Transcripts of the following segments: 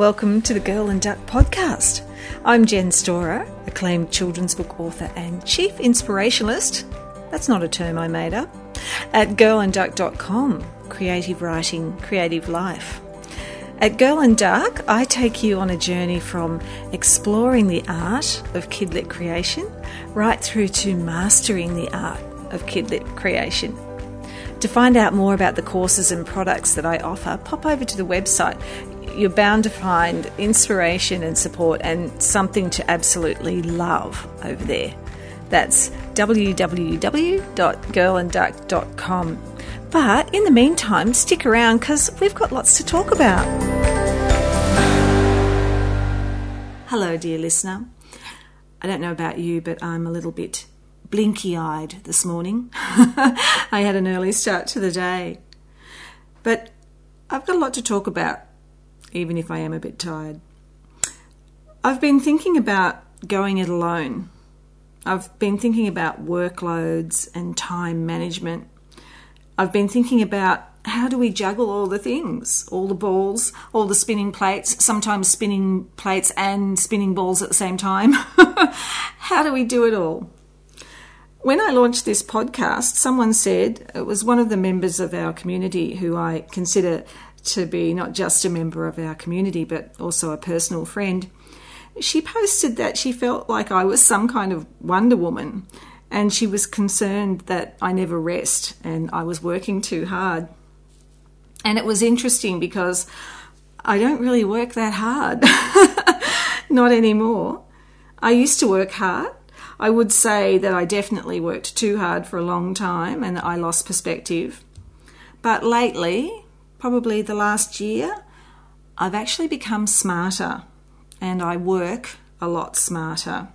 Welcome to the Girl and Duck podcast. I'm Jen Storer, acclaimed children's book author and chief inspirationalist. That's not a term I made up. At girlandduck.com, creative writing, creative life. At Girl and Duck, I take you on a journey from exploring the art of kidlit creation right through to mastering the art of kidlit creation. To find out more about the courses and products that I offer, pop over to the website you're bound to find inspiration and support and something to absolutely love over there. That's www.girlandduck.com. But in the meantime, stick around because we've got lots to talk about. Hello, dear listener. I don't know about you, but I'm a little bit blinky eyed this morning. I had an early start to the day. But I've got a lot to talk about even if I am a bit tired. I've been thinking about going it alone. I've been thinking about workloads and time management. I've been thinking about how do we juggle all the things, all the balls, all the spinning plates, sometimes spinning plates and spinning balls at the same time? how do we do it all? When I launched this podcast, someone said, it was one of the members of our community who I consider to be not just a member of our community but also a personal friend, she posted that she felt like I was some kind of Wonder Woman and she was concerned that I never rest and I was working too hard. And it was interesting because I don't really work that hard. Not anymore. I used to work hard. I would say that I definitely worked too hard for a long time and I lost perspective. But lately, probably the last year, I've actually become smarter and I work a lot smarter.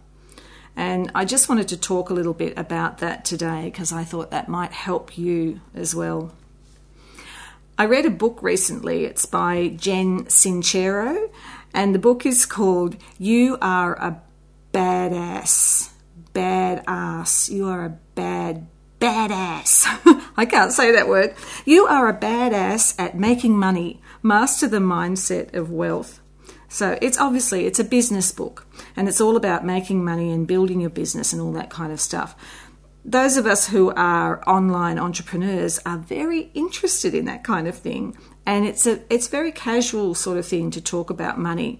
And I just wanted to talk a little bit about that today because I thought that might help you as well. I read a book recently, it's by Jen Sincero, and the book is called You Are a Badass. Badass. You are a bad badass. I can't say that word. You are a badass at making money. Master the mindset of wealth. So it's obviously it's a business book and it's all about making money and building your business and all that kind of stuff. Those of us who are online entrepreneurs are very interested in that kind of thing and it's a it's very casual sort of thing to talk about money.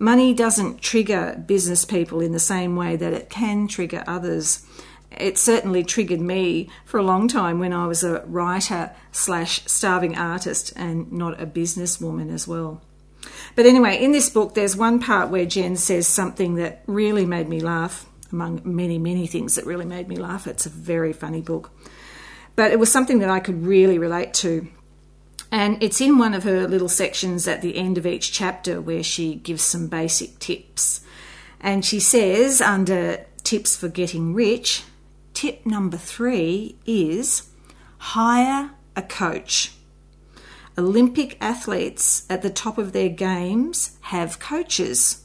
Money doesn't trigger business people in the same way that it can trigger others it certainly triggered me for a long time when I was a writer slash starving artist and not a businesswoman as well. But anyway, in this book, there's one part where Jen says something that really made me laugh, among many, many things that really made me laugh. It's a very funny book. But it was something that I could really relate to. And it's in one of her little sections at the end of each chapter where she gives some basic tips. And she says, under tips for getting rich, tip number three is hire a coach. Olympic athletes at the top of their games have coaches.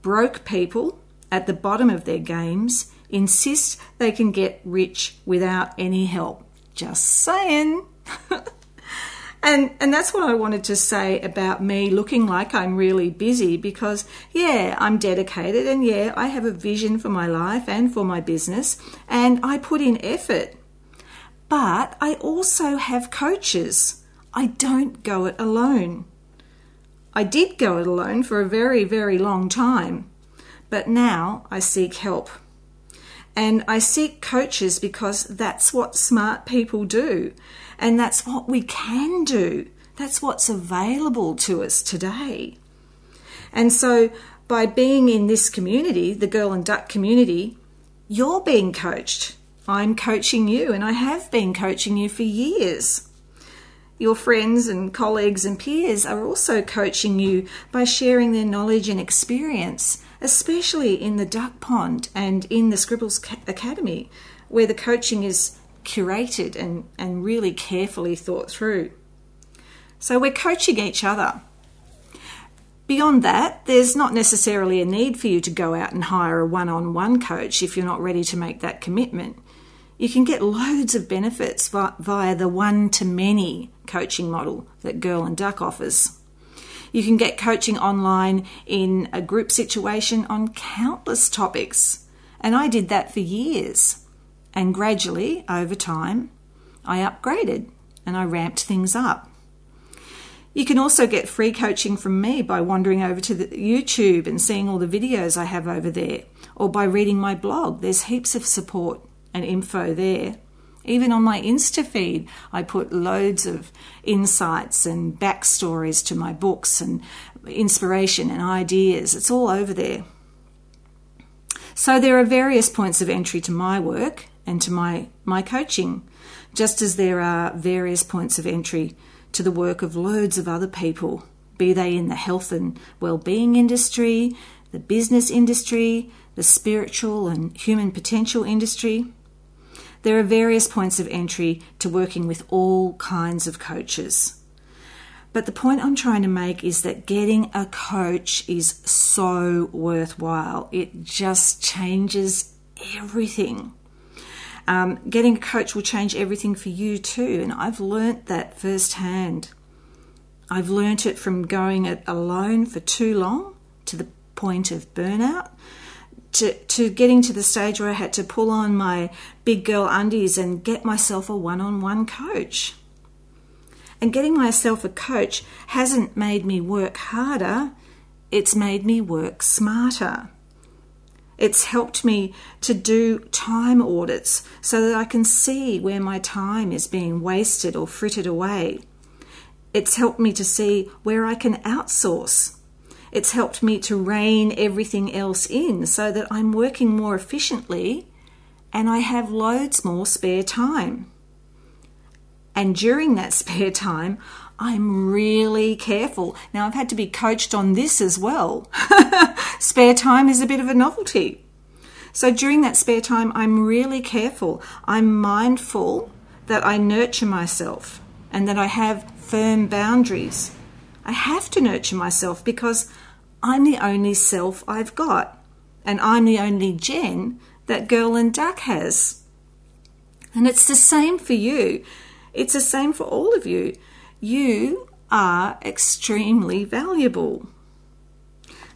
Broke people at the bottom of their games insist they can get rich without any help. Just saying. And and that's what I wanted to say about me looking like I'm really busy because yeah, I'm dedicated and yeah, I have a vision for my life and for my business and I put in effort. But I also have coaches. I don't go it alone. I did go it alone for a very, very long time, but now I seek help. And I seek coaches because that's what smart people do. And that's what we can do. That's what's available to us today. And so, by being in this community, the Girl and Duck community, you're being coached. I'm coaching you, and I have been coaching you for years. Your friends and colleagues and peers are also coaching you by sharing their knowledge and experience especially in the duck pond and in the Scribbles Academy, where the coaching is curated and, and really carefully thought through. So we're coaching each other. Beyond that, there's not necessarily a need for you to go out and hire a one on one coach if you're not ready to make that commitment. You can get loads of benefits via the one to many coaching model that Girl and Duck offers. You can get coaching online in a group situation on countless topics. And I did that for years. And gradually, over time, I upgraded and I ramped things up. You can also get free coaching from me by wandering over to the YouTube and seeing all the videos I have over there, or by reading my blog. There's heaps of support and info there. Even on my Insta feed, I put loads of insights and backstories to my books and inspiration and ideas. It's all over there. So there are various points of entry to my work and to my, my coaching, just as there are various points of entry to the work of loads of other people, be they in the health and well-being industry, the business industry, the spiritual and human potential industry. There are various points of entry to working with all kinds of coaches. But the point I'm trying to make is that getting a coach is so worthwhile. It just changes everything. Um, getting a coach will change everything for you too, and I've learnt that firsthand. I've learnt it from going it alone for too long to the point of burnout to, to getting to the stage where I had to pull on my big girl undies and get myself a one on one coach. And getting myself a coach hasn't made me work harder, it's made me work smarter. It's helped me to do time audits so that I can see where my time is being wasted or frittered away. It's helped me to see where I can outsource it's helped me to rein everything else in so that I'm working more efficiently and I have loads more spare time. And during that spare time, I'm really careful. Now, I've had to be coached on this as well. spare time is a bit of a novelty. So, during that spare time, I'm really careful. I'm mindful that I nurture myself and that I have firm boundaries. I have to nurture myself because I'm the only self I've got, and I'm the only Jen that Girl and Duck has. And it's the same for you. It's the same for all of you. You are extremely valuable.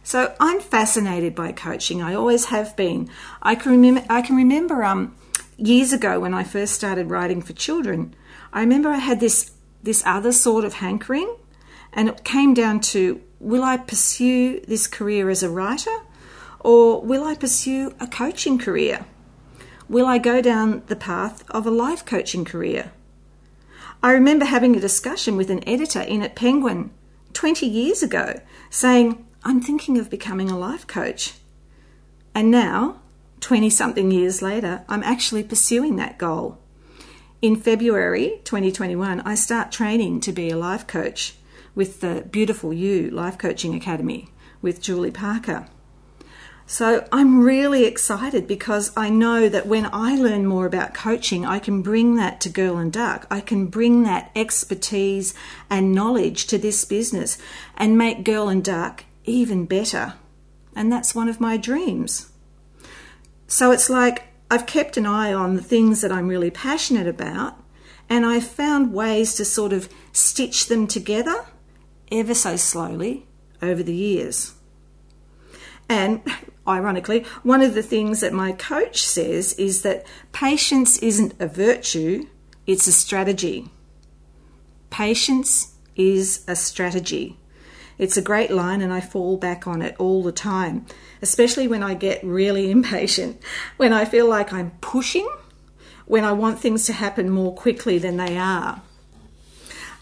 So I'm fascinated by coaching. I always have been. I can remember. I can remember um, years ago when I first started writing for children. I remember I had this this other sort of hankering, and it came down to will I pursue this career as a writer or will I pursue a coaching career? Will I go down the path of a life coaching career? I remember having a discussion with an editor in at Penguin 20 years ago saying, I'm thinking of becoming a life coach. And now, 20 something years later, I'm actually pursuing that goal. In February 2021, I start training to be a life coach with the Beautiful You Life Coaching Academy with Julie Parker. So I'm really excited because I know that when I learn more about coaching, I can bring that to Girl and Duck. I can bring that expertise and knowledge to this business and make Girl and Duck even better. And that's one of my dreams. So it's like I've kept an eye on the things that I'm really passionate about and I've found ways to sort of stitch them together ever so slowly over the years. And ironically, one of the things that my coach says is that patience isn't a virtue, it's a strategy. Patience is a strategy. It's a great line, and I fall back on it all the time, especially when I get really impatient, when I feel like I'm pushing, when I want things to happen more quickly than they are.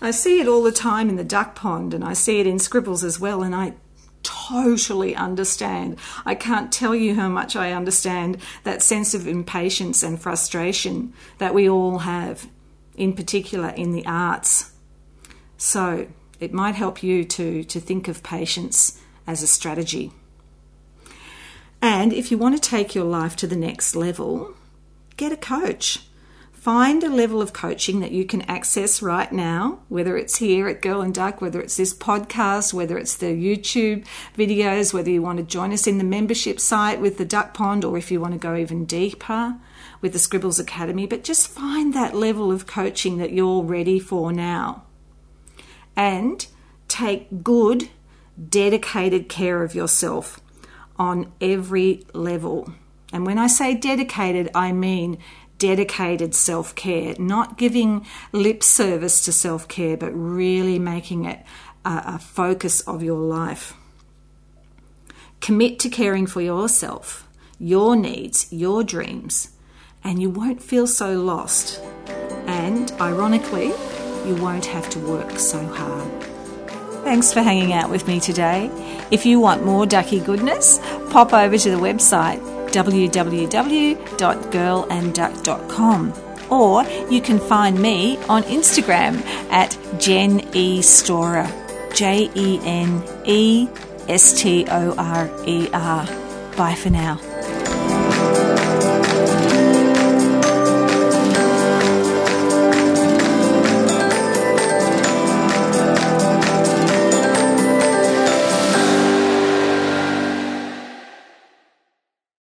I see it all the time in the duck pond and I see it in scribbles as well, and I totally understand. I can't tell you how much I understand that sense of impatience and frustration that we all have, in particular in the arts. So it might help you to, to think of patience as a strategy. And if you want to take your life to the next level, get a coach. Find a level of coaching that you can access right now, whether it's here at Girl and Duck, whether it's this podcast, whether it's the YouTube videos, whether you want to join us in the membership site with the Duck Pond, or if you want to go even deeper with the Scribbles Academy. But just find that level of coaching that you're ready for now. And take good, dedicated care of yourself on every level. And when I say dedicated, I mean dedicated self care, not giving lip service to self care, but really making it a, a, focus of your life. Commit to caring for yourself, your needs, your dreams, and you won't feel so lost. And ironically, you won't have to work so hard. Thanks for hanging out with me today. If you want more ducky goodness, pop over to the website www.girlandduck.com or you can find me on Instagram at Jen E. Storer, J E N E S T O R E R. Bye for now.